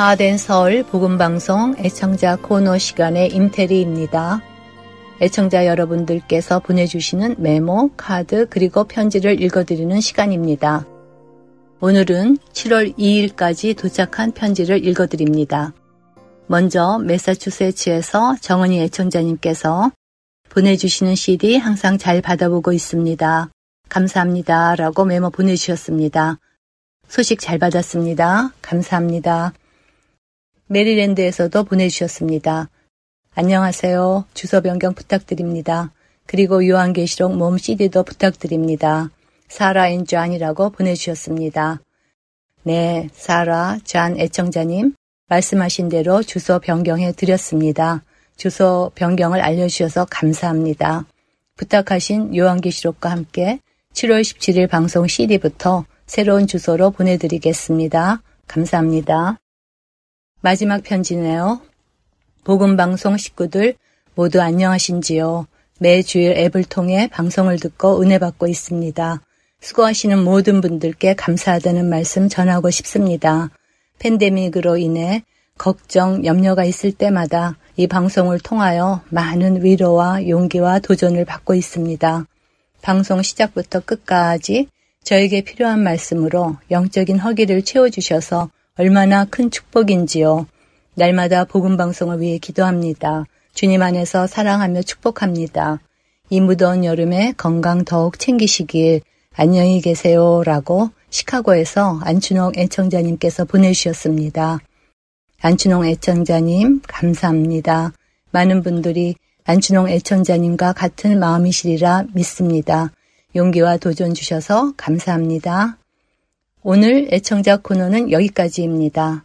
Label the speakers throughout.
Speaker 1: 하된 서울 복음방송 애청자 코너 시간의 임태리입니다. 애청자 여러분들께서 보내주시는 메모, 카드, 그리고 편지를 읽어드리는 시간입니다. 오늘은 7월 2일까지 도착한 편지를 읽어드립니다. 먼저 메사추세츠에서 정은희 애청자님께서 보내주시는 CD 항상 잘 받아보고 있습니다. 감사합니다. 라고 메모 보내주셨습니다. 소식 잘 받았습니다. 감사합니다. 메리랜드에서도 보내주셨습니다. 안녕하세요. 주소 변경 부탁드립니다. 그리고 요한계시록 몸 CD도 부탁드립니다. 사라 and 존이라고 보내주셨습니다. 네, 사라, 잔 애청자님, 말씀하신 대로 주소 변경해 드렸습니다. 주소 변경을 알려주셔서 감사합니다. 부탁하신 요한계시록과 함께 7월 17일 방송 CD부터 새로운 주소로 보내드리겠습니다. 감사합니다. 마지막 편지네요. 복음방송 식구들 모두 안녕하신지요. 매주일 앱을 통해 방송을 듣고 은혜 받고 있습니다. 수고하시는 모든 분들께 감사하다는 말씀 전하고 싶습니다. 팬데믹으로 인해 걱정, 염려가 있을 때마다 이 방송을 통하여 많은 위로와 용기와 도전을 받고 있습니다. 방송 시작부터 끝까지 저에게 필요한 말씀으로 영적인 허기를 채워주셔서 얼마나 큰 축복인지요. 날마다 복음 방송을 위해 기도합니다. 주님 안에서 사랑하며 축복합니다. 이 무더운 여름에 건강 더욱 챙기시길 안녕히 계세요. 라고 시카고에서 안춘홍 애청자님께서 보내주셨습니다. 안춘홍 애청자님, 감사합니다. 많은 분들이 안춘홍 애청자님과 같은 마음이시리라 믿습니다. 용기와 도전 주셔서 감사합니다. 오늘 애청자 코너는 여기까지입니다.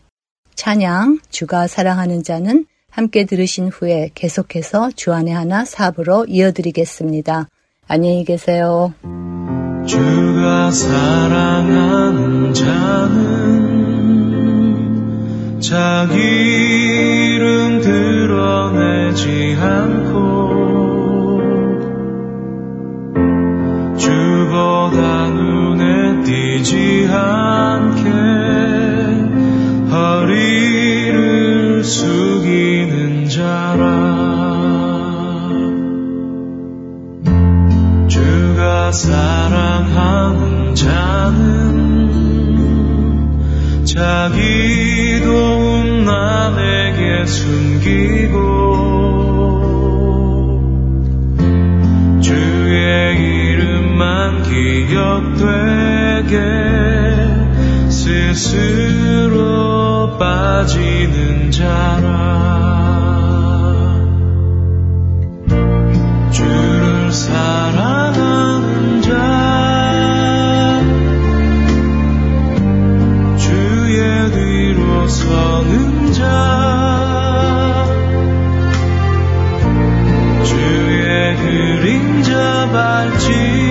Speaker 1: 찬양, 주가 사랑하는 자는 함께 들으신 후에 계속해서 주안의 하나 사부로 이어드리겠습니다. 안녕히 계세요.
Speaker 2: 주가 사랑하는 자는 자기 이름 드러내지 않고 주보다 눈 에 띄지 않게 허리를 숙이는 자라. 주가 사랑하는 자는 자기 도움 남에게 숨기고 기억되게 스스로 빠지는 자라. 주를 사랑하는 자 주의 뒤로 서는 자 주의 그림자 밟지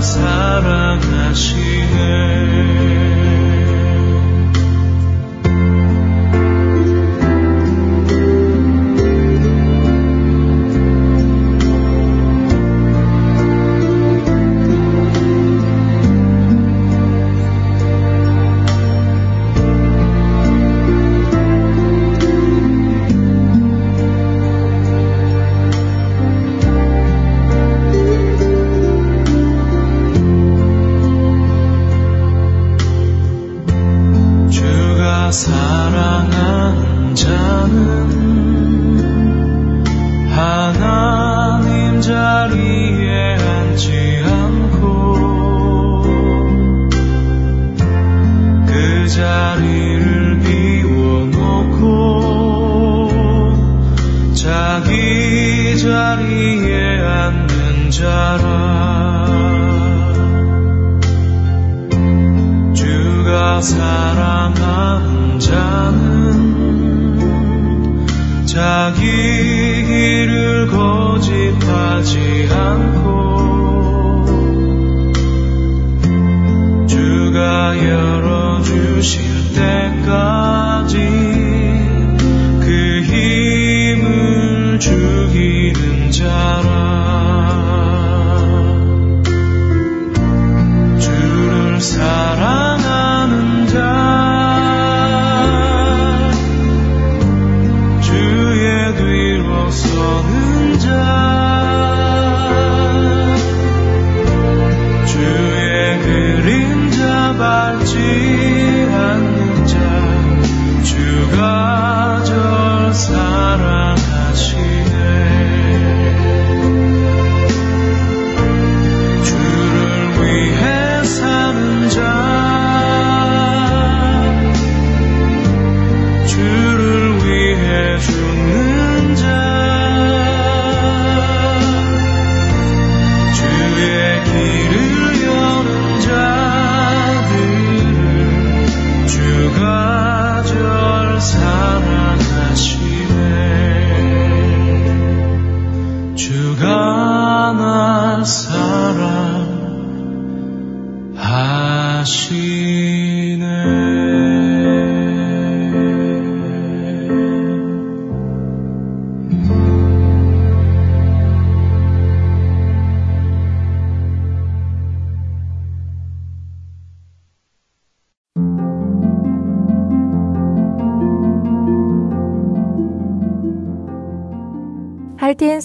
Speaker 2: 사랑
Speaker 3: 할티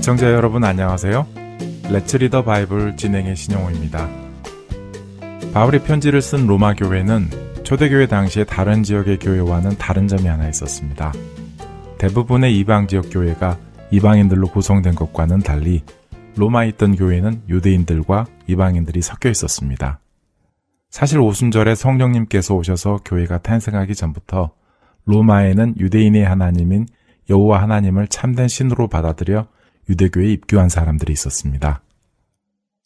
Speaker 4: 애청자 여러분 안녕하세요. Let's Read the Bible 진행의 신영호입니다. 바울이 편지를 쓴 로마 교회는 초대교회 당시에 다른 지역의 교회와는 다른 점이 하나 있었습니다. 대부분의 이방 지역 교회가 이방인들로 구성된 것과는 달리 로마에 있던 교회는 유대인들과 이방인들이 섞여 있었습니다. 사실 오순절에 성령님께서 오셔서 교회가 탄생하기 전부터 로마에는 유대인의 하나님인 여호와 하나님을 참된 신으로 받아들여 유대교에 입교한 사람들이 있었습니다.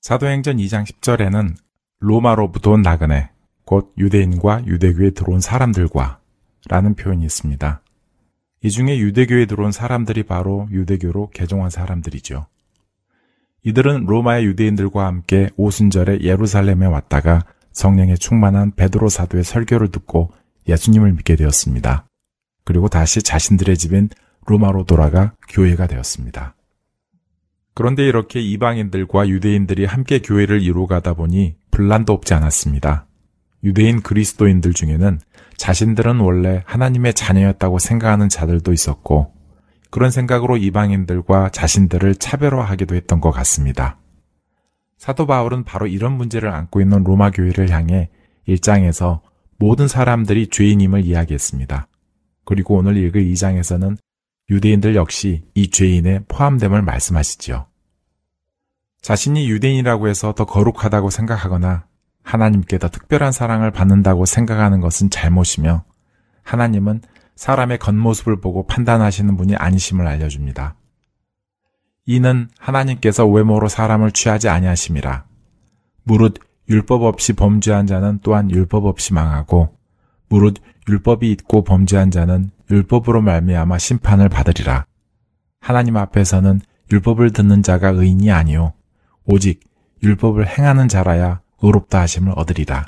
Speaker 4: 사도행전 2장 10절에는 로마로부터 온 나그네, 곧 유대인과 유대교에 들어온 사람들과 라는 표현이 있습니다. 이 중에 유대교에 들어온 사람들이 바로 유대교로 개종한 사람들이죠. 이들은 로마의 유대인들과 함께 오순절에 예루살렘에 왔다가 성령에 충만한 베드로 사도의 설교를 듣고 예수님을 믿게 되었습니다. 그리고 다시 자신들의 집인 로마로 돌아가 교회가 되었습니다. 그런데 이렇게 이방인들과 유대인들이 함께 교회를 이루어가다 보니 분란도 없지 않았습니다. 유대인 그리스도인들 중에는 자신들은 원래 하나님의 자녀였다고 생각하는 자들도 있었고 그런 생각으로 이방인들과 자신들을 차별화하기도 했던 것 같습니다. 사도 바울은 바로 이런 문제를 안고 있는 로마 교회를 향해 1장에서 모든 사람들이 죄인임을 이야기했습니다. 그리고 오늘 읽을 2장에서는 유대인들 역시 이 죄인에 포함됨을 말씀하시지요. 자신이 유대인이라고 해서 더 거룩하다고 생각하거나 하나님께 더 특별한 사랑을 받는다고 생각하는 것은 잘못이며 하나님은 사람의 겉모습을 보고 판단하시는 분이 아니심을 알려줍니다. 이는 하나님께서 외모로 사람을 취하지 아니하심이라. 무릇 율법 없이 범죄한 자는 또한 율법 없이 망하고 무릇 율법이 있고 범죄한 자는 율법으로 말미암아 심판을 받으리라. 하나님 앞에서는 율법을 듣는 자가 의인이 아니요 오직 율법을 행하는 자라야 의롭다 하심을 얻으리라.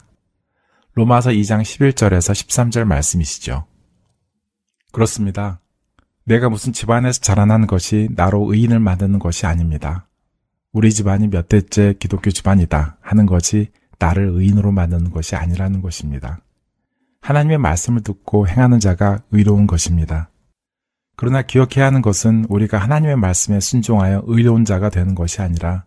Speaker 4: 로마서 2장 11절에서 13절 말씀이시죠. 그렇습니다. 내가 무슨 집안에서 자라난 것이 나로 의인을 만드는 것이 아닙니다. 우리 집안이 몇 대째 기독교 집안이다 하는 것이 나를 의인으로 만드는 것이 아니라는 것입니다. 하나님의 말씀을 듣고 행하는 자가 의로운 것입니다. 그러나 기억해야 하는 것은 우리가 하나님의 말씀에 순종하여 의로운 자가 되는 것이 아니라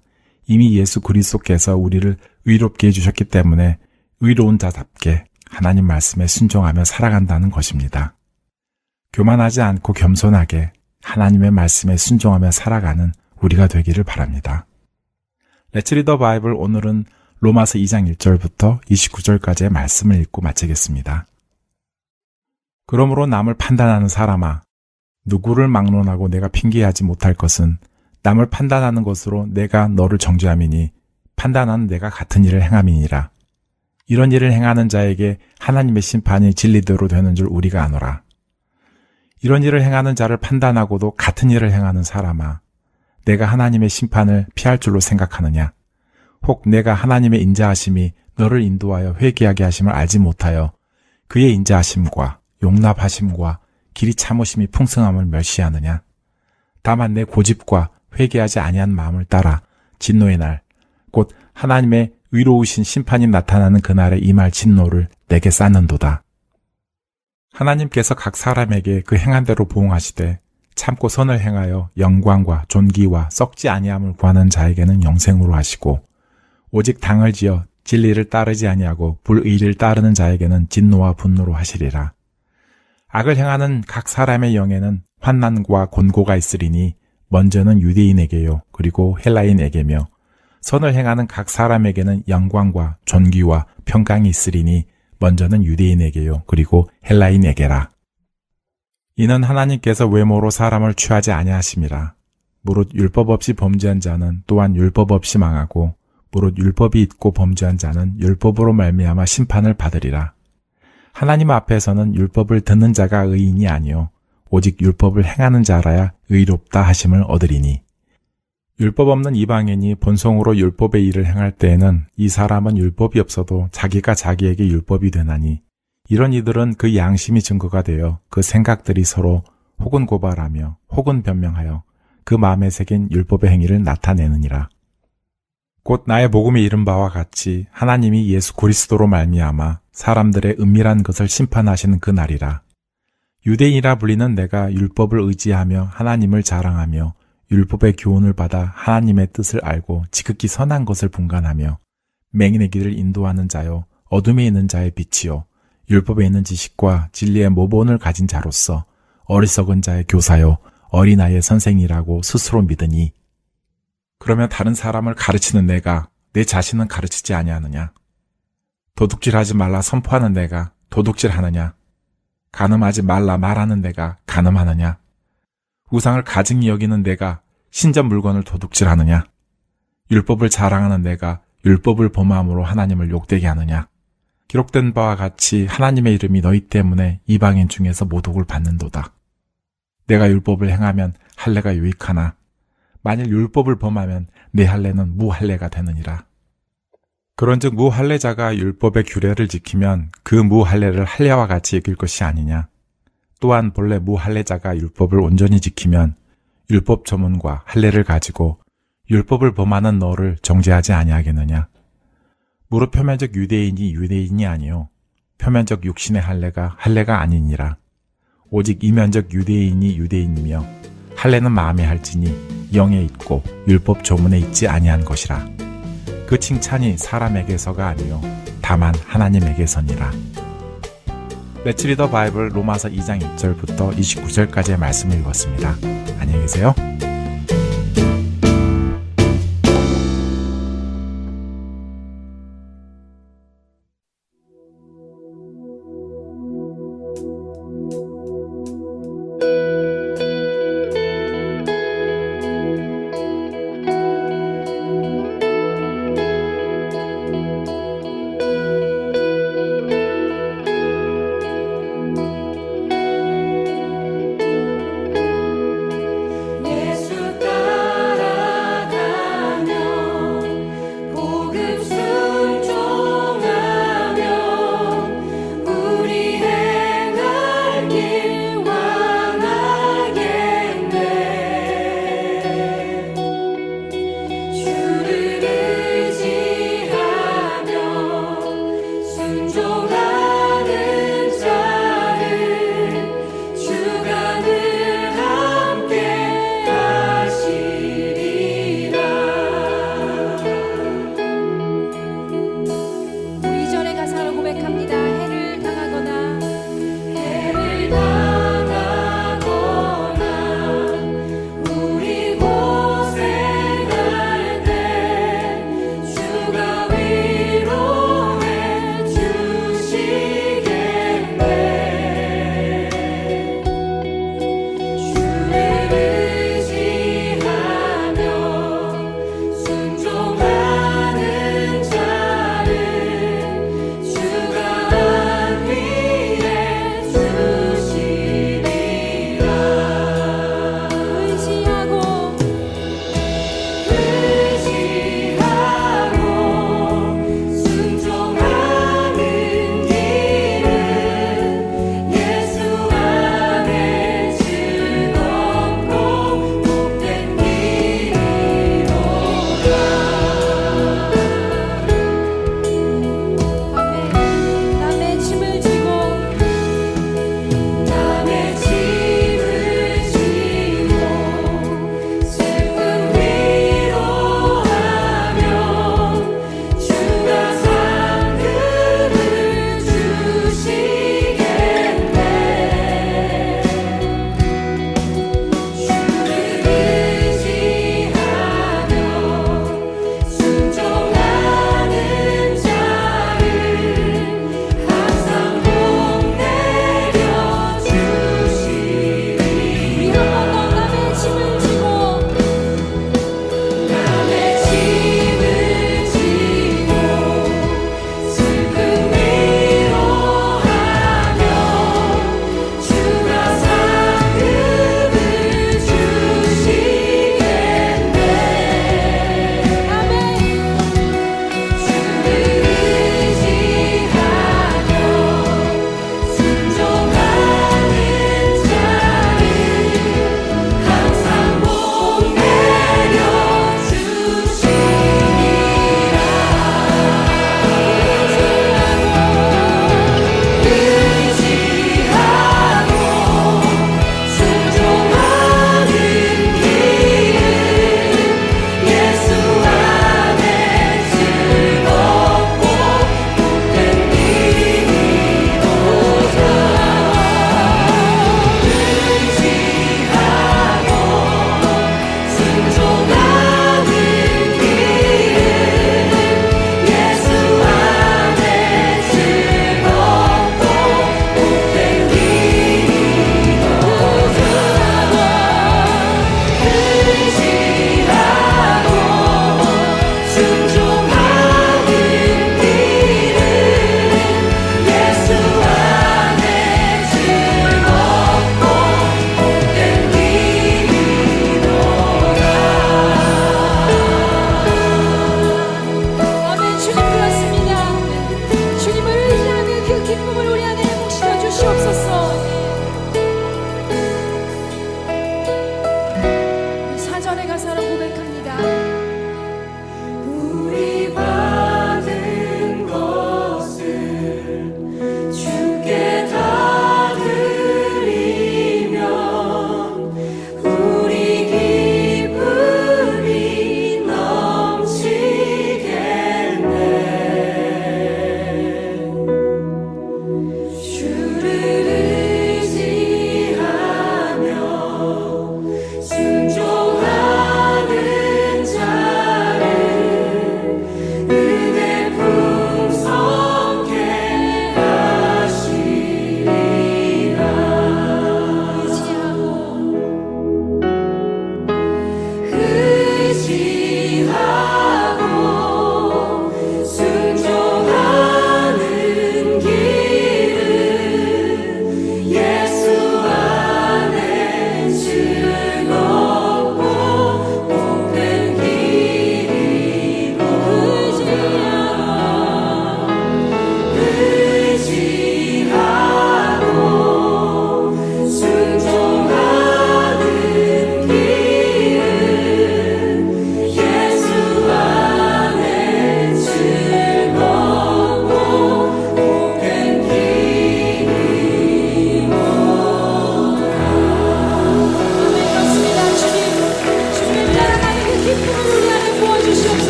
Speaker 4: 이미 예수 그리스도께서 우리를 의롭게 해주셨기 때문에 의로운 자답게 하나님 말씀에 순종하며 살아간다는 것입니다. 교만하지 않고 겸손하게 하나님의 말씀에 순종하며 살아가는 우리가 되기를 바랍니다. 레츠 리더 바이블 오늘은 로마서 2장 1절부터 29절까지의 말씀을 읽고 마치겠습니다. 그러므로 남을 판단하는 사람아, 누구를 막론하고 내가 핑계하지 못할 것은 남을 판단하는 것으로 내가 너를 정죄함이니 판단하는 내가 같은 일을 행함이니라. 이런 일을 행하는 자에게 하나님의 심판이 진리대로 되는 줄 우리가 아노라. 이런 일을 행하는 자를 판단하고도 같은 일을 행하는 사람아, 내가 하나님의 심판을 피할 줄로 생각하느냐? 혹 내가 하나님의 인자하심이 너를 인도하여 회개하게 하심을 알지 못하여 그의 인자하심과 용납하심과 길이 참으심이 풍성함을 멸시하느냐? 다만 내 고집과 회개하지 아니한 마음을 따라 진노의 날, 곧 하나님의 의로우신 심판이 나타나는 그날에 임할 진노를 내게 쌓는도다. 하나님께서 각 사람에게 그 행한 대로 보응하시되 참고 선을 행하여 영광과 존귀와 썩지 아니함을 구하는 자에게는 영생으로 하시고 오직 당을 지어 진리를 따르지 아니하고 불의를 따르는 자에게는 진노와 분노로 하시리라. 악을 행하는 각 사람의 영에는 환난과 곤고가 있으리니 먼저는 유대인에게요 그리고 헬라인에게며 선을 행하는 각 사람에게는 영광과 존귀와 평강이 있으리니 먼저는 유대인에게요 그리고 헬라인에게라. 이는 하나님께서 외모로 사람을 취하지 아니하심이라. 무릇 율법 없이 범죄한 자는 또한 율법 없이 망하고 무릇 율법이 있고 범죄한 자는 율법으로 말미암아 심판을 받으리라. 하나님 앞에서는 율법을 듣는 자가 의인이 아니요. 오직 율법을 행하는 자라야 의롭다 하심을 얻으리니. 율법 없는 이방인이 본성으로 율법의 일을 행할 때에는 이 사람은 율법이 없어도 자기가 자기에게 율법이 되나니. 이런 이들은 그 양심이 증거가 되어 그 생각들이 서로 혹은 고발하며 혹은 변명하여 그 마음에 새긴 율법의 행위를 나타내느니라. 곧 나의 복음이 이른 바와 같이 하나님이 예수 그리스도로 말미암아 사람들의 은밀한 것을 심판하시는 그 날이라. 유대인이라 불리는 내가 율법을 의지하며 하나님을 자랑하며 율법의 교훈을 받아 하나님의 뜻을 알고 지극히 선한 것을 분간하며 맹인의 길을 인도하는 자요 어둠에 있는 자의 빛이요 율법에 있는 지식과 진리의 모본을 가진 자로서 어리석은 자의 교사요 어린아이의 선생이라고 스스로 믿으니 그러면 다른 사람을 가르치는 내가 내 자신은 가르치지 아니하느냐 도둑질하지 말라 선포하는 내가 도둑질하느냐 가늠하지 말라 말하는 내가 가늠하느냐 우상을 가증히 여기는 내가 신전 물건을 도둑질하느냐? 율법을 자랑하는 내가 율법을 범함으로 하나님을 욕되게 하느냐? 기록된 바와 같이 하나님의 이름이 너희 때문에 이방인 중에서 모독을 받는도다. 내가 율법을 행하면 할례가 유익하나 만일 율법을 범하면 내 할례는 무할례가 되느니라. 그런즉 무할례자가 율법의 규례를 지키면 그 무할례를 할례와 같이 여길 것이 아니냐. 또한 본래 무할례자가 율법을 온전히 지키면 율법 전문과 할례를 가지고 율법을 범하는 너를 정죄하지 아니하겠느냐? 무릇 표면적 유대인이 유대인이 아니요 표면적 육신의 할례가 할례가 아니니라. 오직 이면적 유대인이 유대인이며 할례는 마음에 할지니 영에 있고 율법 조문에 있지 아니한 것이라. 그 칭찬이 사람에게서가 아니요 다만 하나님에게서니라. 레츠리더 바이블 로마서 2장 1절부터 29절까지의 말씀을 읽었습니다. 안녕히 계세요.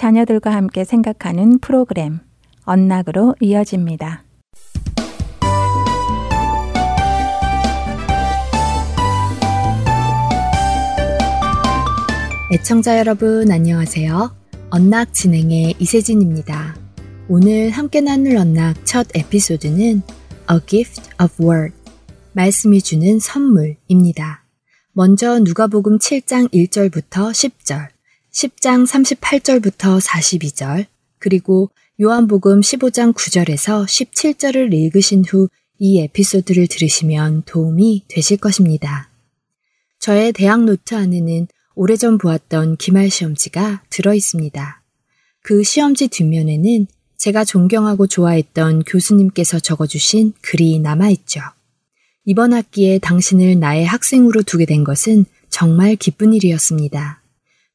Speaker 3: 자녀들과 함께 생각하는 프로그램 언락으로 이어집니다.
Speaker 5: 애청자 여러분 안녕하세요. 언락 진행의 이세진입니다. 오늘 함께 나눌 언락 첫 에피소드는 A Gift of Word 말씀이 주는 선물입니다. 먼저 누가복음 7장 1절부터 10절 10장 38절부터 42절, 그리고 요한복음 15장 9절에서 17절을 읽으신 후 이 에피소드를 들으시면 도움이 되실 것입니다. 저의 대학 노트 안에는 오래전 보았던 기말 시험지가 들어 있습니다. 그 시험지 뒷면에는 제가 존경하고 좋아했던 교수님께서 적어주신 글이 남아있죠. 이번 학기에 당신을 나의 학생으로 두게 된 것은 정말 기쁜 일이었습니다.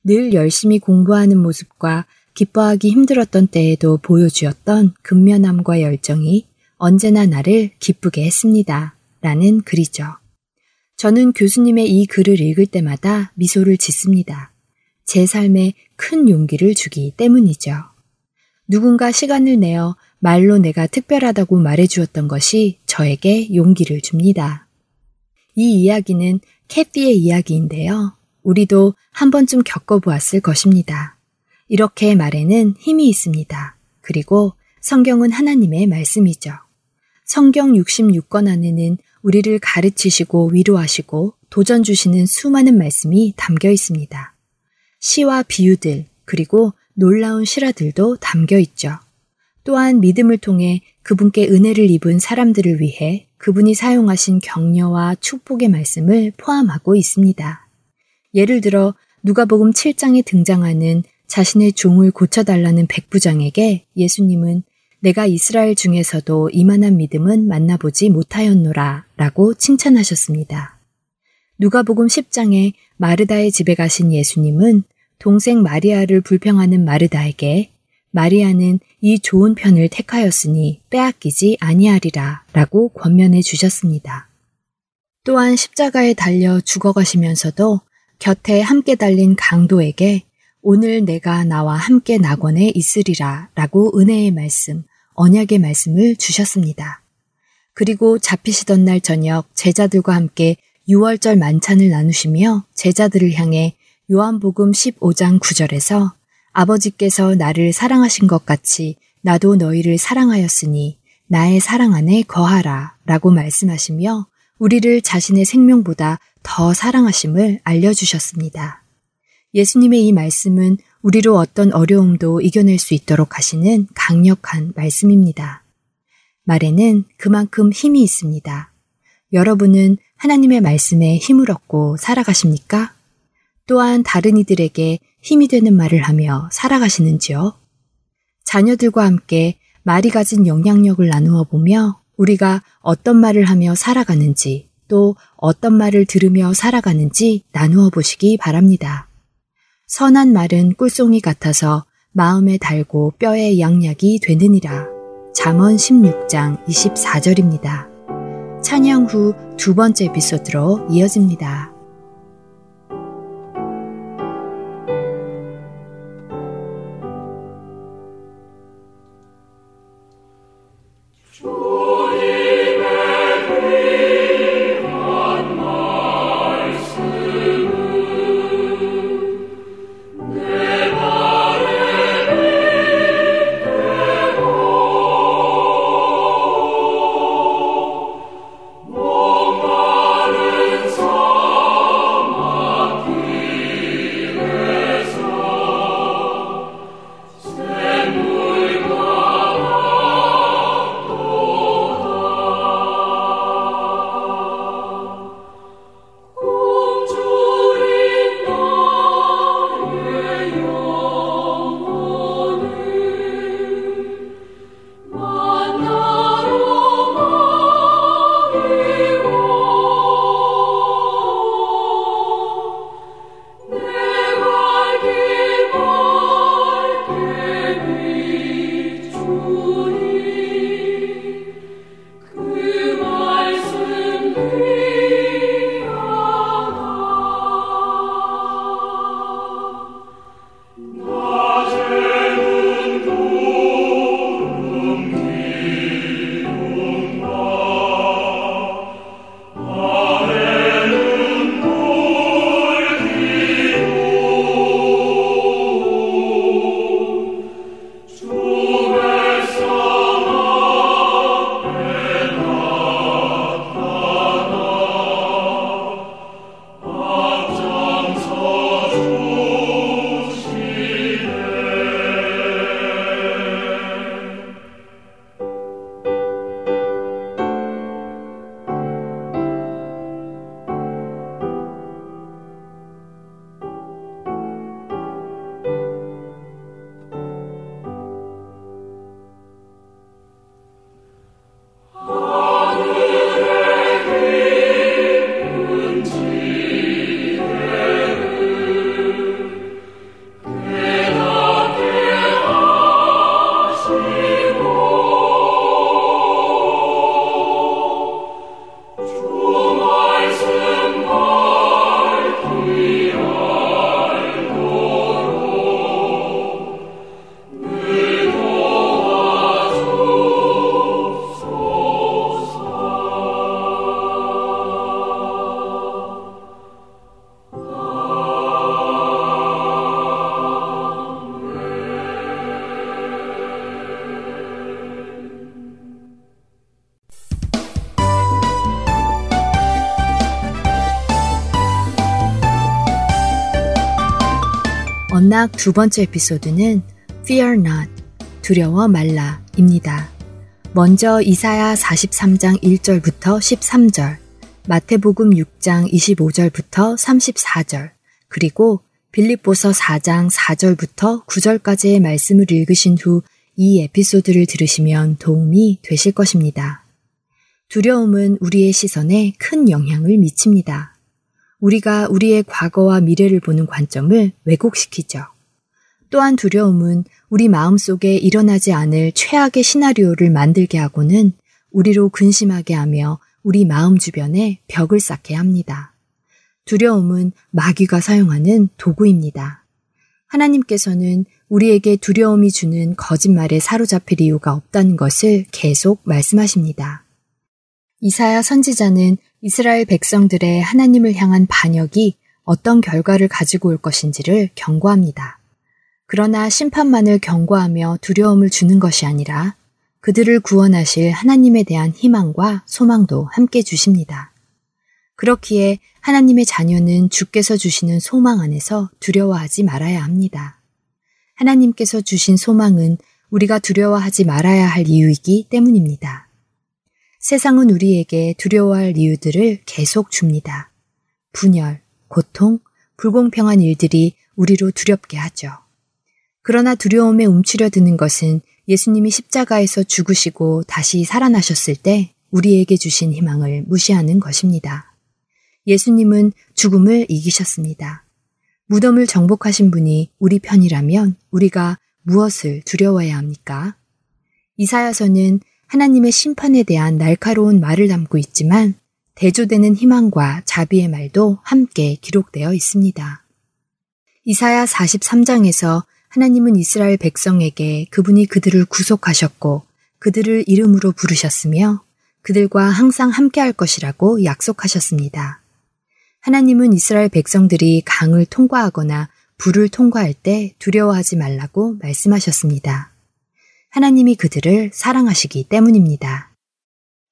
Speaker 5: 늘 열심히 공부하는 모습과 기뻐하기 힘들었던 때에도 보여주었던 근면함과 열정이 언제나 나를 기쁘게 했습니다. 라는 글이죠. 저는 교수님의 이 글을 읽을 때마다 미소를 짓습니다. 제 삶에 큰 용기를 주기 때문이죠. 누군가 시간을 내어 말로 내가 특별하다고 말해주었던 것이 저에게 용기를 줍니다. 이 이야기는 캐티의 이야기인데요. 우리도 한 번쯤 겪어보았을 것입니다. 이렇게 말에는 힘이 있습니다. 그리고 성경은 하나님의 말씀이죠. 성경 66권 안에는 우리를 가르치시고 위로하시고 도전 주시는 수많은 말씀이 담겨 있습니다. 시와 비유들, 그리고 놀라운 실화들도 담겨 있죠. 또한 믿음을 통해 그분께 은혜를 입은 사람들을 위해 그분이 사용하신 격려와 축복의 말씀을 포함하고 있습니다. 예를 들어 누가복음 7장에 등장하는 자신의 종을 고쳐달라는 백부장에게 예수님은 내가 이스라엘 중에서도 이만한 믿음은 만나보지 못하였노라 라고 칭찬하셨습니다. 누가복음 10장에 마르다의 집에 가신 예수님은 동생 마리아를 불평하는 마르다에게 마리아는 이 좋은 편을 택하였으니 빼앗기지 아니하리라 라고 권면해 주셨습니다. 또한 십자가에 달려 죽어가시면서도 곁에 함께 달린 강도에게 오늘 내가 나와 함께 낙원에 있으리라 라고 은혜의 말씀, 언약의 말씀을 주셨습니다. 그리고 잡히시던 날 저녁 제자들과 함께 6월절 만찬을 나누시며 제자들을 향해 요한복음 15장 9절에서 아버지께서 나를 사랑하신 것 같이 나도 너희를 사랑하였으니 나의 사랑 안에 거하라 라고 말씀하시며 우리를 자신의 생명보다 더 사랑하심을 알려주셨습니다. 예수님의 이 말씀은 우리로 어떤 어려움도 이겨낼 수 있도록 하시는 강력한 말씀입니다. 말에는 그만큼 힘이 있습니다. 여러분은 하나님의 말씀에 힘을 얻고 살아가십니까? 또한 다른 이들에게 힘이 되는 말을 하며 살아가시는지요? 자녀들과 함께 말이 가진 영향력을 나누어 보며 우리가 어떤 말을 하며 살아가는지 또 어떤 말을 들으며 살아가는지 나누어 보시기 바랍니다. 선한 말은 꿀송이 같아서 마음에 달고 뼈에 양약이 되느니라. 잠언 16장 24절입니다. 찬양 후 두 번째 에피소드로 이어집니다. 언락 두 번째 에피소드는 Fear Not, 두려워 말라 입니다. 먼저 이사야 43장 1절부터 13절, 마태복음 6장 25절부터 34절, 그리고 빌립보서 4장 4절부터 9절까지의 말씀을 읽으신 후 이 에피소드를 들으시면 도움이 되실 것입니다. 두려움은 우리의 시선에 큰 영향을 미칩니다. 우리가 우리의 과거와 미래를 보는 관점을 왜곡시키죠. 또한 두려움은 우리 마음 속에 일어나지 않을 최악의 시나리오를 만들게 하고는 우리로 근심하게 하며 우리 마음 주변에 벽을 쌓게 합니다. 두려움은 마귀가 사용하는 도구입니다. 하나님께서는 우리에게 두려움이 주는 거짓말에 사로잡힐 이유가 없다는 것을 계속 말씀하십니다. 이사야 선지자는 이스라엘 백성들의 하나님을 향한 반역이 어떤 결과를 가지고 올 것인지를 경고합니다. 그러나 심판만을 경고하며 두려움을 주는 것이 아니라 그들을 구원하실 하나님에 대한 희망과 소망도 함께 주십니다. 그렇기에 하나님의 자녀는 주께서 주시는 소망 안에서 두려워하지 말아야 합니다. 하나님께서 주신 소망은 우리가 두려워하지 말아야 할 이유이기 때문입니다. 세상은 우리에게 두려워할 이유들을 계속 줍니다. 분열, 고통, 불공평한 일들이 우리로 두렵게 하죠. 그러나 두려움에 움츠려드는 것은 예수님이 십자가에서 죽으시고 다시 살아나셨을 때 우리에게 주신 희망을 무시하는 것입니다. 예수님은 죽음을 이기셨습니다. 무덤을 정복하신 분이 우리 편이라면 우리가 무엇을 두려워해야 합니까? 이사야서는 하나님의 심판에 대한 날카로운 말을 담고 있지만 대조되는 희망과 자비의 말도 함께 기록되어 있습니다. 이사야 43장에서 하나님은 이스라엘 백성에게 그분이 그들을 구속하셨고 그들을 이름으로 부르셨으며 그들과 항상 함께 할 것이라고 약속하셨습니다. 하나님은 이스라엘 백성들이 강을 통과하거나 불을 통과할 때 두려워하지 말라고 말씀하셨습니다. 하나님이 그들을 사랑하시기 때문입니다.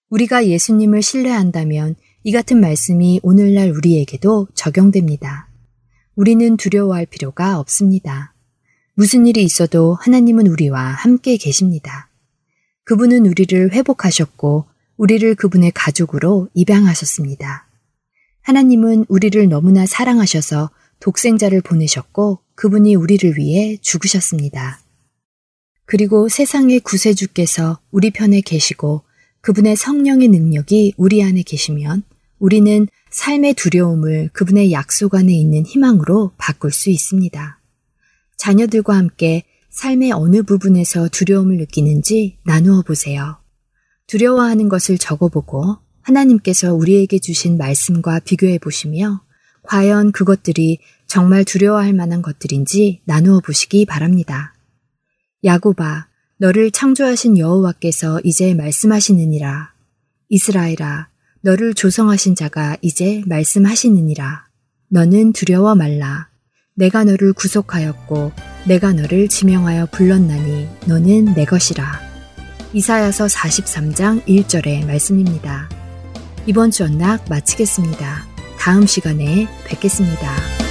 Speaker 5: 우리가 예수님을 신뢰한다면 이 같은 말씀이 오늘날 우리에게도 적용됩니다. 우리는 두려워할 필요가 없습니다. 무슨 일이 있어도 하나님은 우리와 함께 계십니다. 그분은 우리를 회복하셨고 우리를 그분의 가족으로 입양하셨습니다. 하나님은 우리를 너무나 사랑하셔서 독생자를 보내셨고 그분이 우리를 위해 죽으셨습니다. 그리고 세상의 구세주께서 우리 편에 계시고 그분의 성령의 능력이 우리 안에 계시면 우리는 삶의 두려움을 그분의 약속 안에 있는 희망으로 바꿀 수 있습니다. 자녀들과 함께 삶의 어느 부분에서 두려움을 느끼는지 나누어 보세요. 두려워하는 것을 적어보고 하나님께서 우리에게 주신 말씀과 비교해 보시며 과연 그것들이 정말 두려워할 만한 것들인지 나누어 보시기 바랍니다. 야고바, 너를 창조하신 여호와께서 이제 말씀하시느니라. 이스라엘아, 너를 조성하신 자가 이제 말씀하시느니라. 너는 두려워 말라. 내가 너를 구속하였고 내가 너를 지명하여 불렀나니 너는 내 것이라. 이사야서 43장 1절의 말씀입니다. 이번 주 언락 마치겠습니다. 다음 시간에 뵙겠습니다.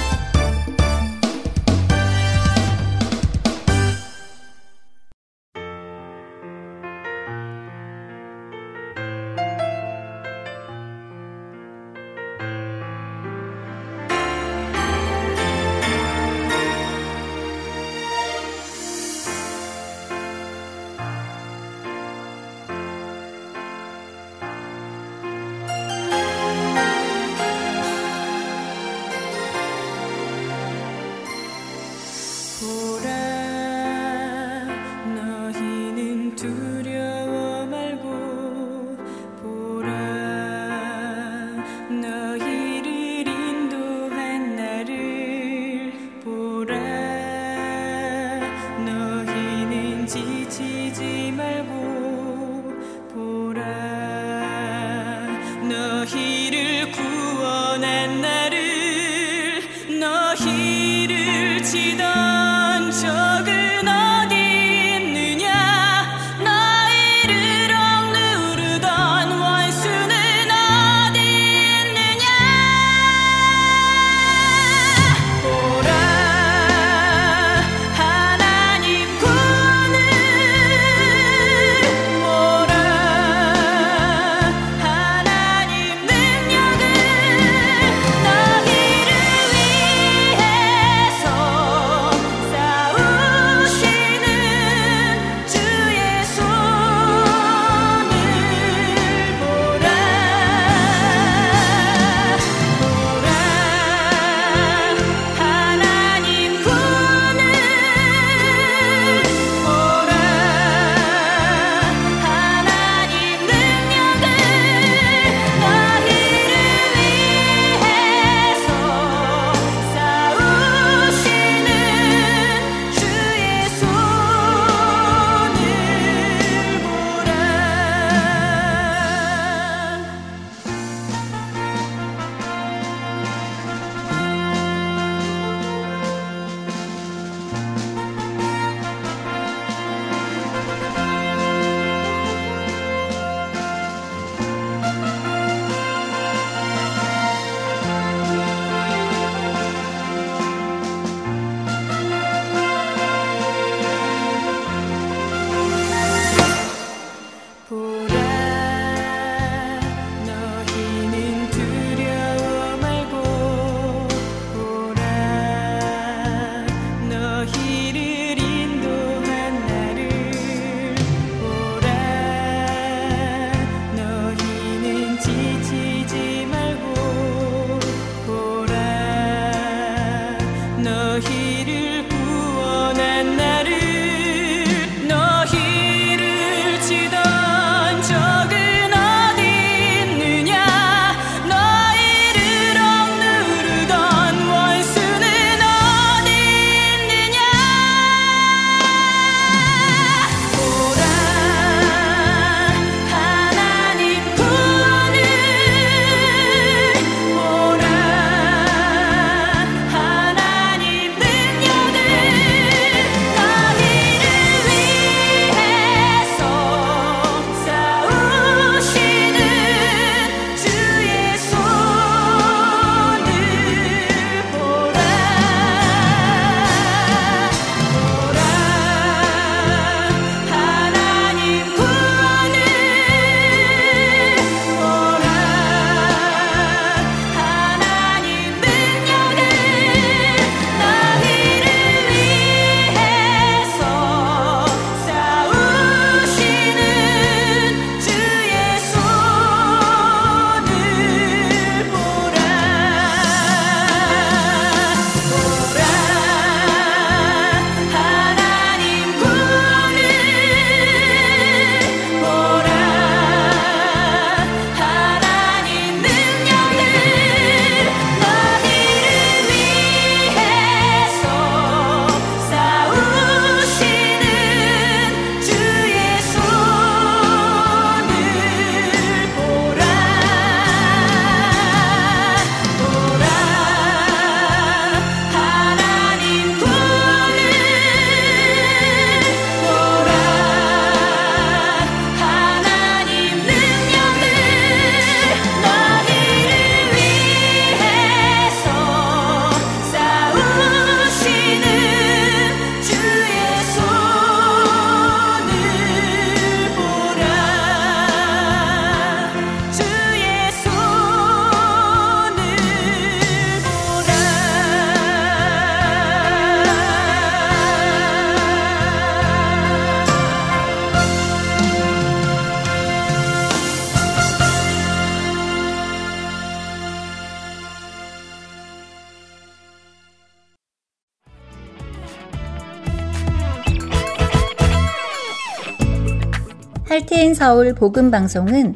Speaker 6: 할트앤 서울 복음 방송은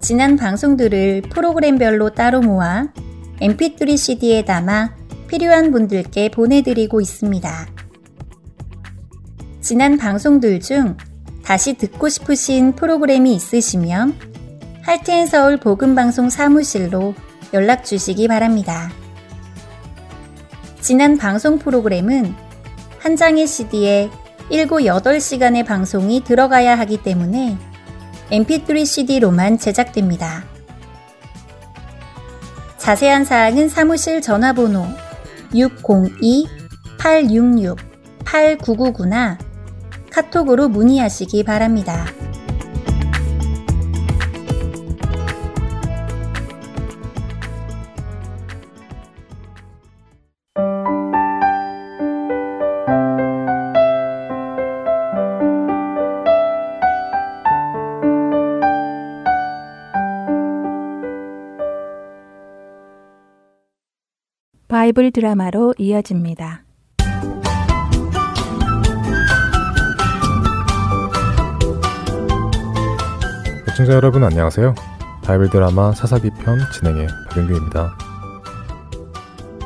Speaker 6: 지난 방송들을 프로그램별로 따로 모아 mp3 CD에 담아 필요한 분들께 보내드리고 있습니다. 지난 방송들 중 다시 듣고 싶으신 프로그램이 있으시면 할트앤 서울 복음방송 사무실로 연락 주시기 바랍니다. 지난 방송 프로그램은 한 장의 CD에 7, 8시간의 방송이 들어가야 하기 때문에 mp3 CD로만 제작됩니다. 자세한 사항은 사무실 전화번호 602-866-8999나 카톡으로 문의하시기 바랍니다.
Speaker 3: 바이블 드라마로 이어집니다.
Speaker 4: 시청자 여러분 안녕하세요. 바이블 드라마 사사기 편 진행의 박영규입니다.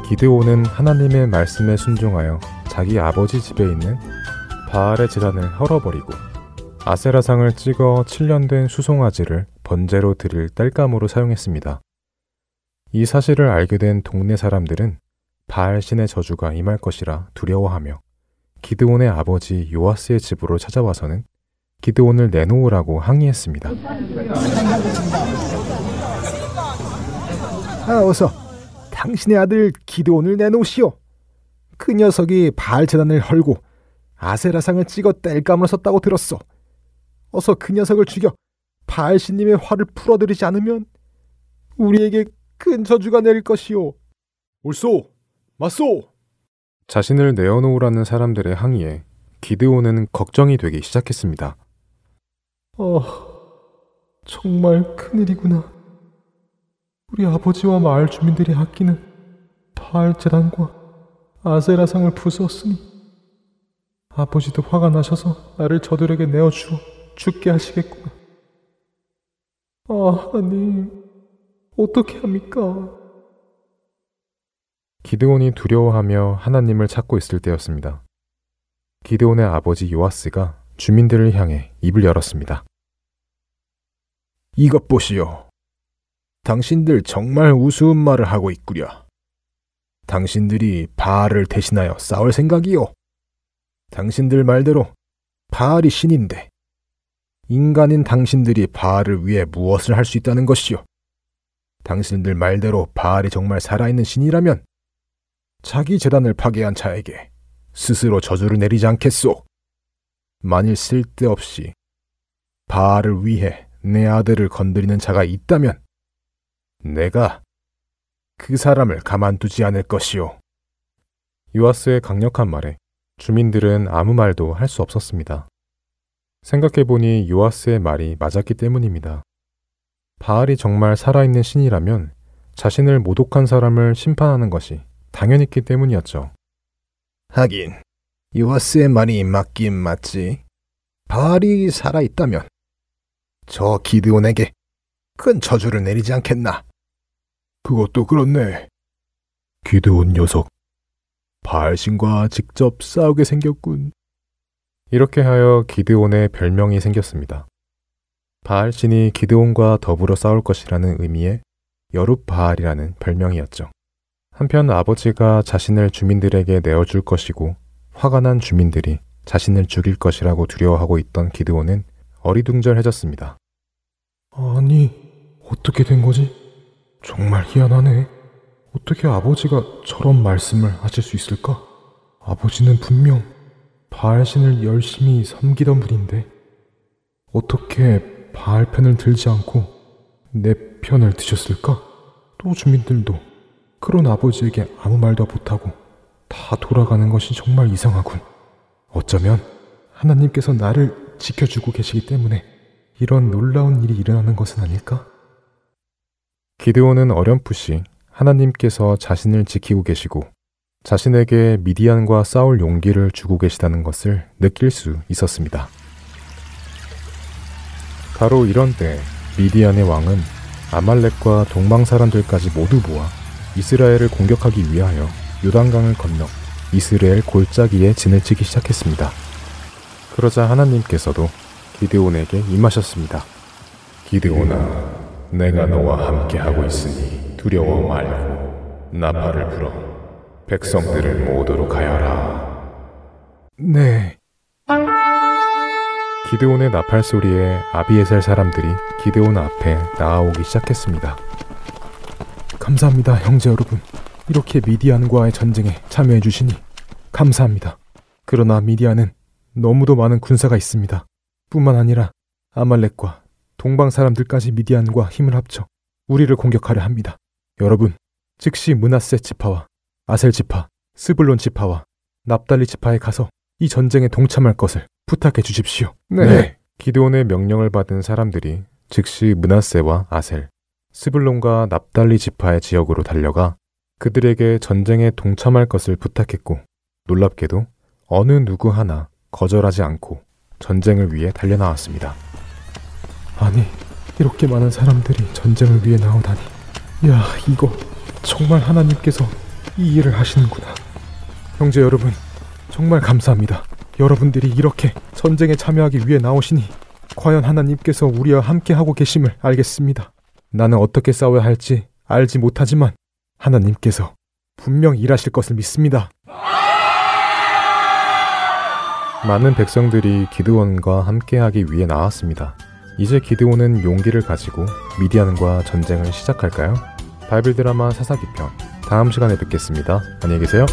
Speaker 4: 기드온은 하나님의 말씀에 순종하여 자기 아버지 집에 있는 바알의 재단을 헐어버리고 아세라상을 찍어 7년 된 수송아지를 번제로 드릴 땔감으로 사용했습니다. 이 사실을 알게 된 동네 사람들은 바알 신의 저주가 임할 것이라 두려워하며 기드온의 아버지 요아스의 집으로 찾아와서는 기드온을 내놓으라고 항의했습니다.
Speaker 7: 아, 어서 당신의 아들 기드온을 내놓으시오. 그 녀석이 바알 재단을 헐고 아세라상을 찍어 뗄감으로 썼다고 들었소. 어서 그 녀석을 죽여 바알 신님의 화를 풀어드리지 않으면 우리에게 큰 저주가 내릴 것이오.
Speaker 8: 옳소, 맞소.
Speaker 4: 자신을 내어놓으라는 사람들의 항의에 기드온은 걱정이 되기 시작했습니다.
Speaker 7: 어, 정말 큰일이구나. 우리 아버지와 마을 주민들이 아끼는 바알 재단과 아세라상을 부수었으니 아버지도 화가 나셔서 나를 저들에게 내어주어 죽게 하시겠구나. 아, 하나님, 어떻게 합니까?
Speaker 4: 기드온이 두려워하며 하나님을 찾고 있을 때였습니다. 기드온의 아버지 요아스가 주민들을 향해 입을 열었습니다.
Speaker 7: 이것 보시오. 당신들 정말 우스운 말을 하고 있구려. 당신들이 바알을 대신하여 싸울 생각이요. 당신들 말대로 바알이 신인데 인간인 당신들이 바알을 위해 무엇을 할 수 있다는 것이요. 당신들 말대로 바알이 정말 살아있는 신이라면 자기 재단을 파괴한 자에게 스스로 저주를 내리지 않겠소. 만일 쓸데없이 바알을 위해 내 아들을 건드리는 자가 있다면 내가 그 사람을 가만두지 않을 것이오.
Speaker 4: 요아스의 강력한 말에 주민들은 아무 말도 할 수 없었습니다. 생각해보니 요아스의 말이 맞았기 때문입니다. 바알이 정말 살아있는 신이라면 자신을 모독한 사람을 심판하는 것이 당연했기 때문이었죠.
Speaker 7: 하긴 요아스의 말이 맞긴 맞지. 바알이 살아있다면 저 기드온에게 큰 저주를 내리지 않겠나. 그것도 그렇네. 기드온 녀석. 바알신과 직접 싸우게 생겼군.
Speaker 4: 이렇게 하여 기드온의 별명이 생겼습니다. 바알신이 기드온과 더불어 싸울 것이라는 의미의 여룹 바알이라는 별명이었죠. 한편 아버지가 자신을 주민들에게 내어줄 것이고 화가 난 주민들이 자신을 죽일 것이라고 두려워하고 있던 기드온은 어리둥절해졌습니다.
Speaker 7: 아니, 어떻게 된 거지? 정말 희한하네. 어떻게 아버지가 저런 말씀을 하실 수 있을까? 아버지는 분명 바알신을 열심히 섬기던 분인데 어떻게 바알 편을 들지 않고 내 편을 드셨을까? 또 주민들도 그런 아버지에게 아무 말도 못하고 다 돌아가는 것이 정말 이상하군. 어쩌면 하나님께서 나를 지켜주고 계시기 때문에 이런 놀라운 일이 일어나는 것은 아닐까?
Speaker 4: 기드온은 어렴풋이 하나님께서 자신을 지키고 계시고 자신에게 미디안과 싸울 용기를 주고 계시다는 것을 느낄 수 있었습니다.
Speaker 7: 바로 이런 때 미디안의 왕은 아말렉과 동방 사람들까지 모두 모아 이스라엘을 공격하기 위하여 요단강을 건너 이스라엘 골짜기에 진을 치기 시작했습니다. 그러자 하나님께서도 기드온에게 임하셨습니다. 기드온아, 내가 너와 함께 하고 있으니 두려워 말고 나팔을 불어 백성들을 모도록 하여라. 네. 기드온의 나팔 소리에 아비에셀 사람들이 기드온 앞에 나아오기 시작했습니다. 감사합니다, 형제 여러분. 이렇게 미디안과의 전쟁에 참여해 주시니 감사합니다. 그러나 미디안은 너무도 많은 군사가 있습니다. 뿐만 아니라 아말렉과 동방 사람들까지 미디안과 힘을 합쳐 우리를 공격하려 합니다. 여러분, 즉시 문하세 지파와 아셀 지파, 스불론 지파와 납달리 지파에 가서 이 전쟁에 동참할 것을 부탁해 주십시오. 네. 기드온의 명령을 받은 사람들이 즉시 문하세와 아셀, 스불론과 납달리 지파의 지역으로 달려가 그들에게 전쟁에 동참할 것을 부탁했고 놀랍게도 어느 누구 하나 거절하지 않고 전쟁을 위해 달려나왔습니다. 아니, 이렇게 많은 사람들이 전쟁을 위해 나오다니. 야, 이거 정말 하나님께서 이 일을 하시는구나. 형제 여러분, 정말 감사합니다. 여러분들이 이렇게 전쟁에 참여하기 위해 나오시니 과연 하나님께서 우리와 함께 하고 계심을 알겠습니다. 나는 어떻게 싸워야 할지 알지 못하지만 하나님께서 분명 일하실 것을 믿습니다. 많은 백성들이 기드온과 함께하기 위해 나왔습니다. 이제 기드온은 용기를 가지고 미디안과 전쟁을 시작할까요? 바이블 드라마 사사기 편 다음 시간에 뵙겠습니다. 안녕히 계세요.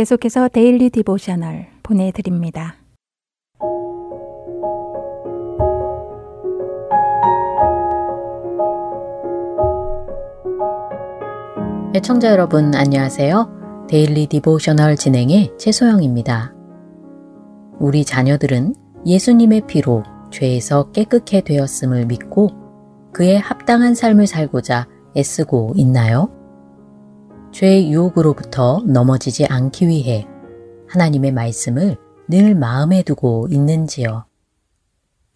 Speaker 3: 계속해서 Daily Devotional 보내드립니다.
Speaker 9: 애청자 여러분 안녕하세요. Daily Devotional 진행의 최소영입니다. 우리 자녀들은 예수님의 피로 죄에서 깨끗하게 되었음을 믿고 그에 합당한 삶을 살고자 애쓰고 있나요? 죄의 유혹으로부터 넘어지지 않기 위해 하나님의 말씀을 늘 마음에 두고 있는지요?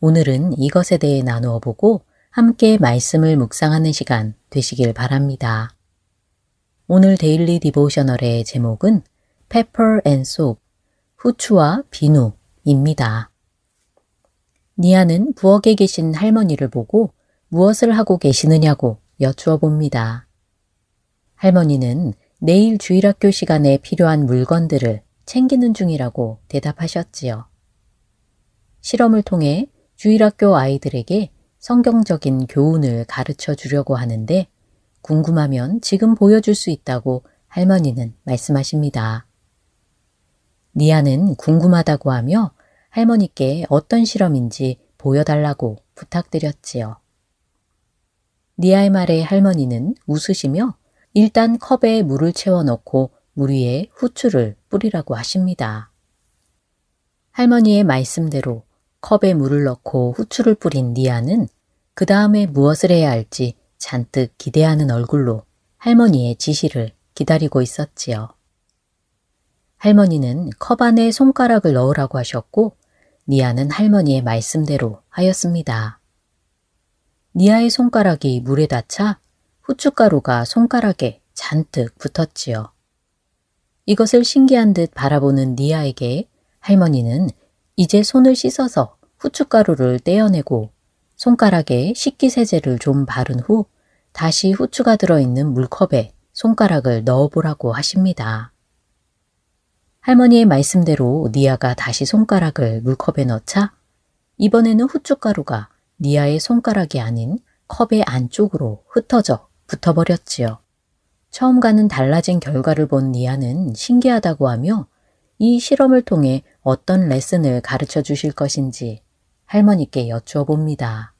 Speaker 9: 오늘은 이것에 대해 나누어 보고 함께 말씀을 묵상하는 시간 되시길 바랍니다. 오늘 데일리 디보셔널의 제목은 Pepper and Soap, 후추와 비누입니다. 니아는 부엌에 계신 할머니를 보고 무엇을 하고 계시느냐고 여쭈어 봅니다. 할머니는 내일 주일학교 시간에 필요한 물건들을 챙기는 중이라고 대답하셨지요. 실험을 통해 주일학교 아이들에게 성경적인 교훈을 가르쳐 주려고 하는데 궁금하면 지금 보여줄 수 있다고 할머니는 말씀하십니다. 니아는 궁금하다고 하며 할머니께 어떤 실험인지 보여달라고 부탁드렸지요. 니아의 말에 할머니는 웃으시며 일단 컵에 물을 채워 넣고 물 위에 후추를 뿌리라고 하십니다. 할머니의 말씀대로 컵에 물을 넣고 후추를 뿌린 니아는 그 다음에 무엇을 해야 할지 잔뜩 기대하는 얼굴로 할머니의 지시를 기다리고 있었지요. 할머니는 컵 안에 손가락을 넣으라고 하셨고 니아는 할머니의 말씀대로 하였습니다. 니아의 손가락이 물에 닿자 후춧가루가 손가락에 잔뜩 붙었지요. 이것을 신기한 듯 바라보는 니아에게 할머니는 이제 손을 씻어서 후춧가루를 떼어내고 손가락에 식기세제를 좀 바른 후 다시 후추가 들어있는 물컵에 손가락을 넣어보라고 하십니다. 할머니의 말씀대로 니아가 다시 손가락을 물컵에 넣자 이번에는 후춧가루가 니아의 손가락이 아닌 컵의 안쪽으로 흩어져 붙어버렸지요. 처음과는 달라진 결과를 본 니아는 신기하다고 하며 이 실험을 통해 어떤 레슨을 가르쳐 주실 것인지 할머니께 여쭈어 봅니다.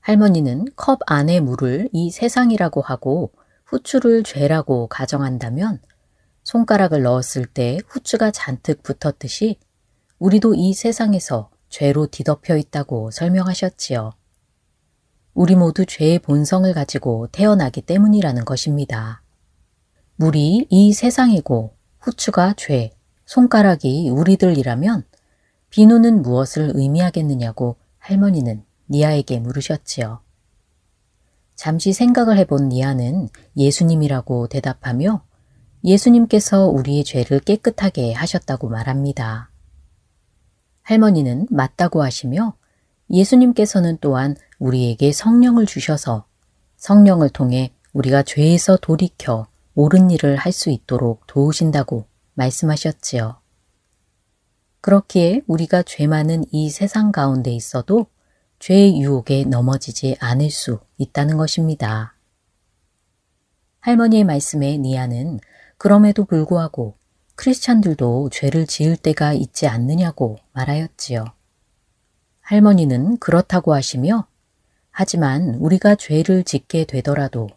Speaker 9: 할머니는 컵 안의 물을 이 세상이라고 하고 후추를 죄라고 가정한다면 손가락을 넣었을 때 후추가 잔뜩 붙었듯이 우리도 이 세상에서 죄로 뒤덮여 있다고 설명하셨지요. 우리 모두 죄의 본성을 가지고 태어나기 때문이라는 것입니다. 물이 이 세상이고 후추가 죄, 손가락이 우리들이라면 비누는 무엇을 의미하겠느냐고 할머니는 니아에게 물으셨지요. 잠시 생각을 해본 니아는 예수님이라고 대답하며 예수님께서 우리의 죄를 깨끗하게 하셨다고 말합니다. 할머니는 맞다고 하시며 예수님께서는 또한 우리에게 성령을 주셔서 성령을 통해 우리가 죄에서 돌이켜 옳은 일을 할 수 있도록 도우신다고 말씀하셨지요. 그렇기에 우리가 죄 많은 이 세상 가운데 있어도 죄의 유혹에 넘어지지 않을 수 있다는 것입니다. 할머니의 말씀에 니아는 그럼에도 불구하고 크리스찬들도 죄를 지을 때가 있지 않느냐고 말하였지요. 할머니는 그렇다고 하시며 하지만 우리가 죄를 짓게 되더라도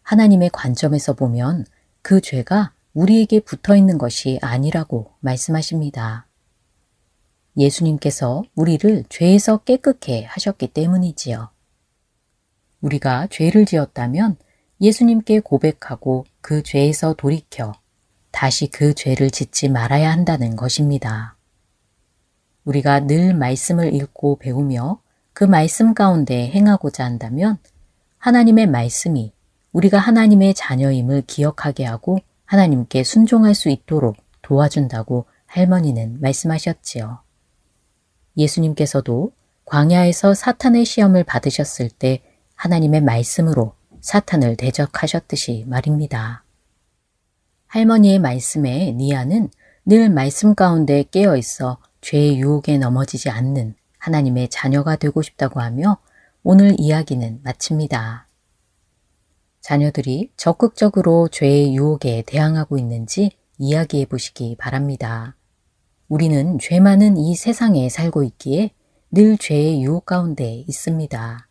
Speaker 9: 하나님의 관점에서 보면 그 죄가 우리에게 붙어 있는 것이 아니라고 말씀하십니다. 예수님께서 우리를 죄에서 깨끗게 하셨기 때문이지요. 우리가 죄를 지었다면 예수님께 고백하고 그 죄에서 돌이켜 다시 그 죄를 짓지 말아야 한다는 것입니다. 우리가 늘 말씀을 읽고 배우며 그 말씀 가운데 행하고자 한다면 하나님의 말씀이 우리가 하나님의 자녀임을 기억하게 하고 하나님께 순종할 수 있도록 도와준다고 할머니는 말씀하셨지요. 예수님께서도 광야에서 사탄의 시험을 받으셨을 때 하나님의 말씀으로 사탄을 대적하셨듯이 말입니다. 할머니의 말씀에 니아는 늘 말씀 가운데 깨어 있어 죄의 유혹에 넘어지지 않는 하나님의 자녀가 되고 싶다고 하며 오늘 이야기는 마칩니다. 자녀들이 적극적으로 죄의 유혹에 대항하고 있는지 이야기해 보시기 바랍니다. 우리는 죄 많은 이 세상에 살고 있기에 늘 죄의 유혹 가운데 있습니다.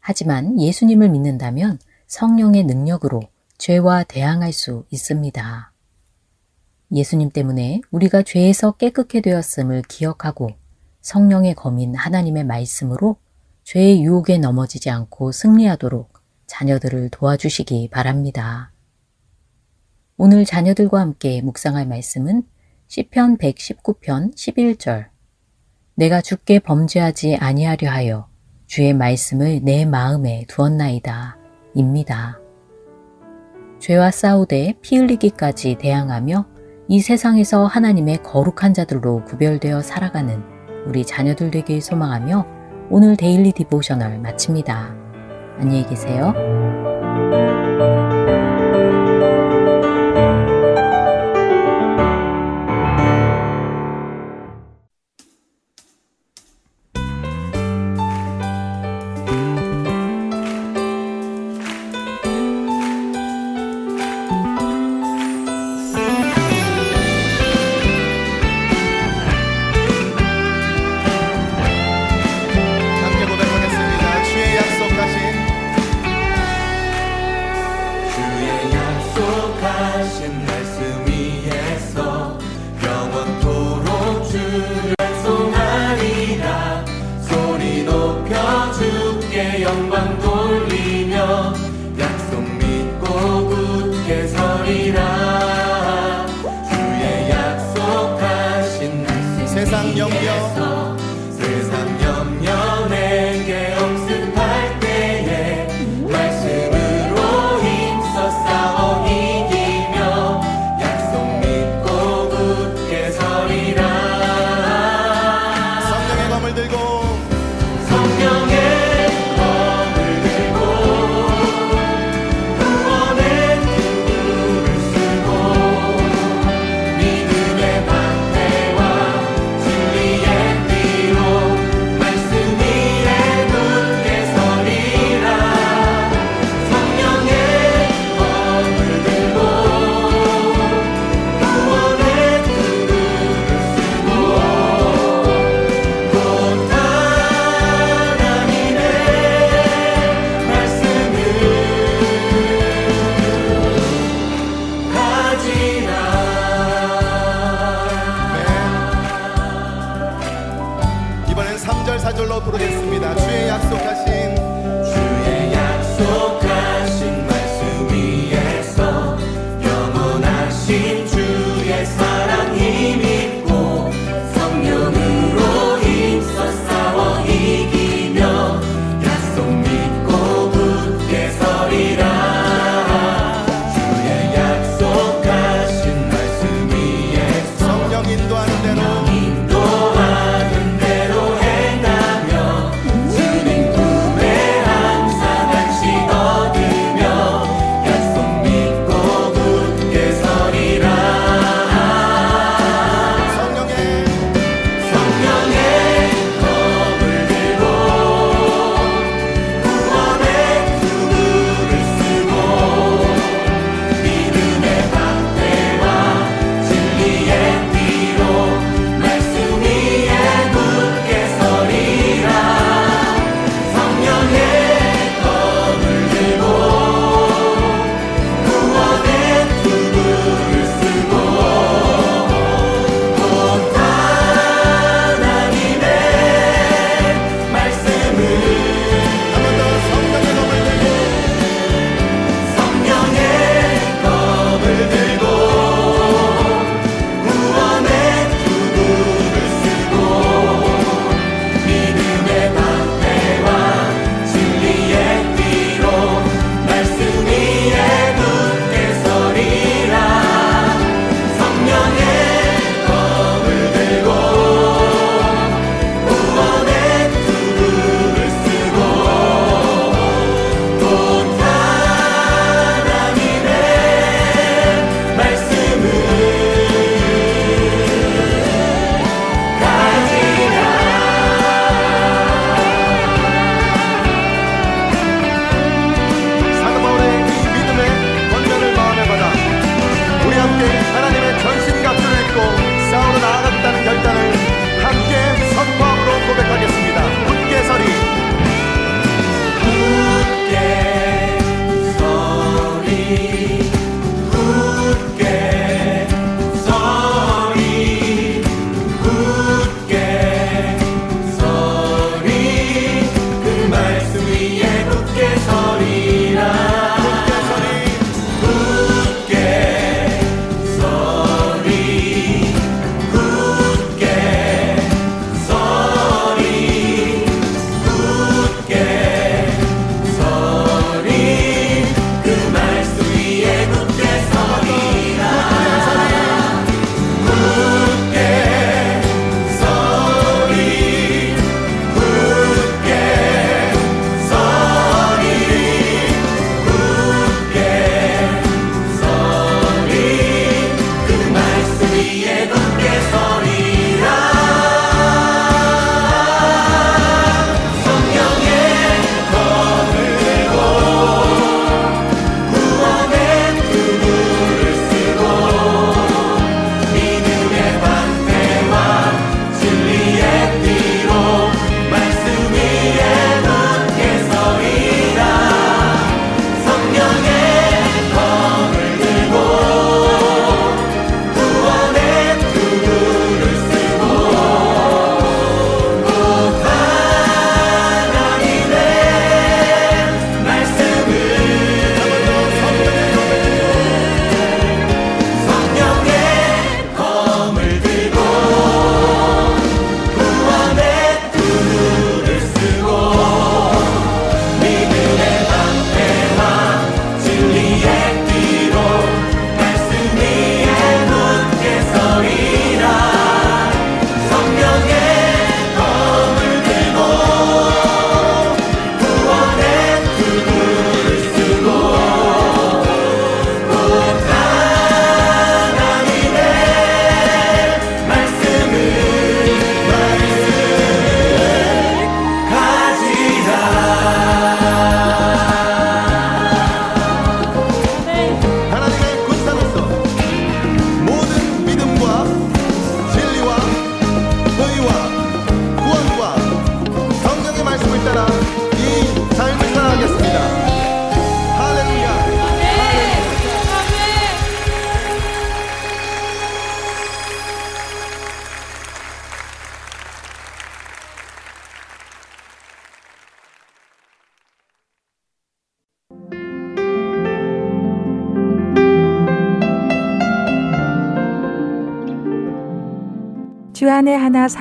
Speaker 9: 하지만 예수님을 믿는다면 성령의 능력으로 죄와 대항할 수 있습니다. 예수님 때문에 우리가 죄에서 깨끗게 되었음을 기억하고 성령의 검인 하나님의 말씀으로 죄의 유혹에 넘어지지 않고 승리하도록 자녀들을 도와주시기 바랍니다. 오늘 자녀들과 함께 묵상할 말씀은 시편 119편 11절 내가 주께 범죄하지 아니하려 하여 주의 말씀을 내 마음에 두었나이다. 입니다. 죄와 싸우되 피 흘리기까지 대항하며 이 세상에서 하나님의 거룩한 자들로 구별되어 살아가는 우리 자녀들 되길 소망하며 오늘 Daily Devotional 마칩니다. 안녕히 계세요.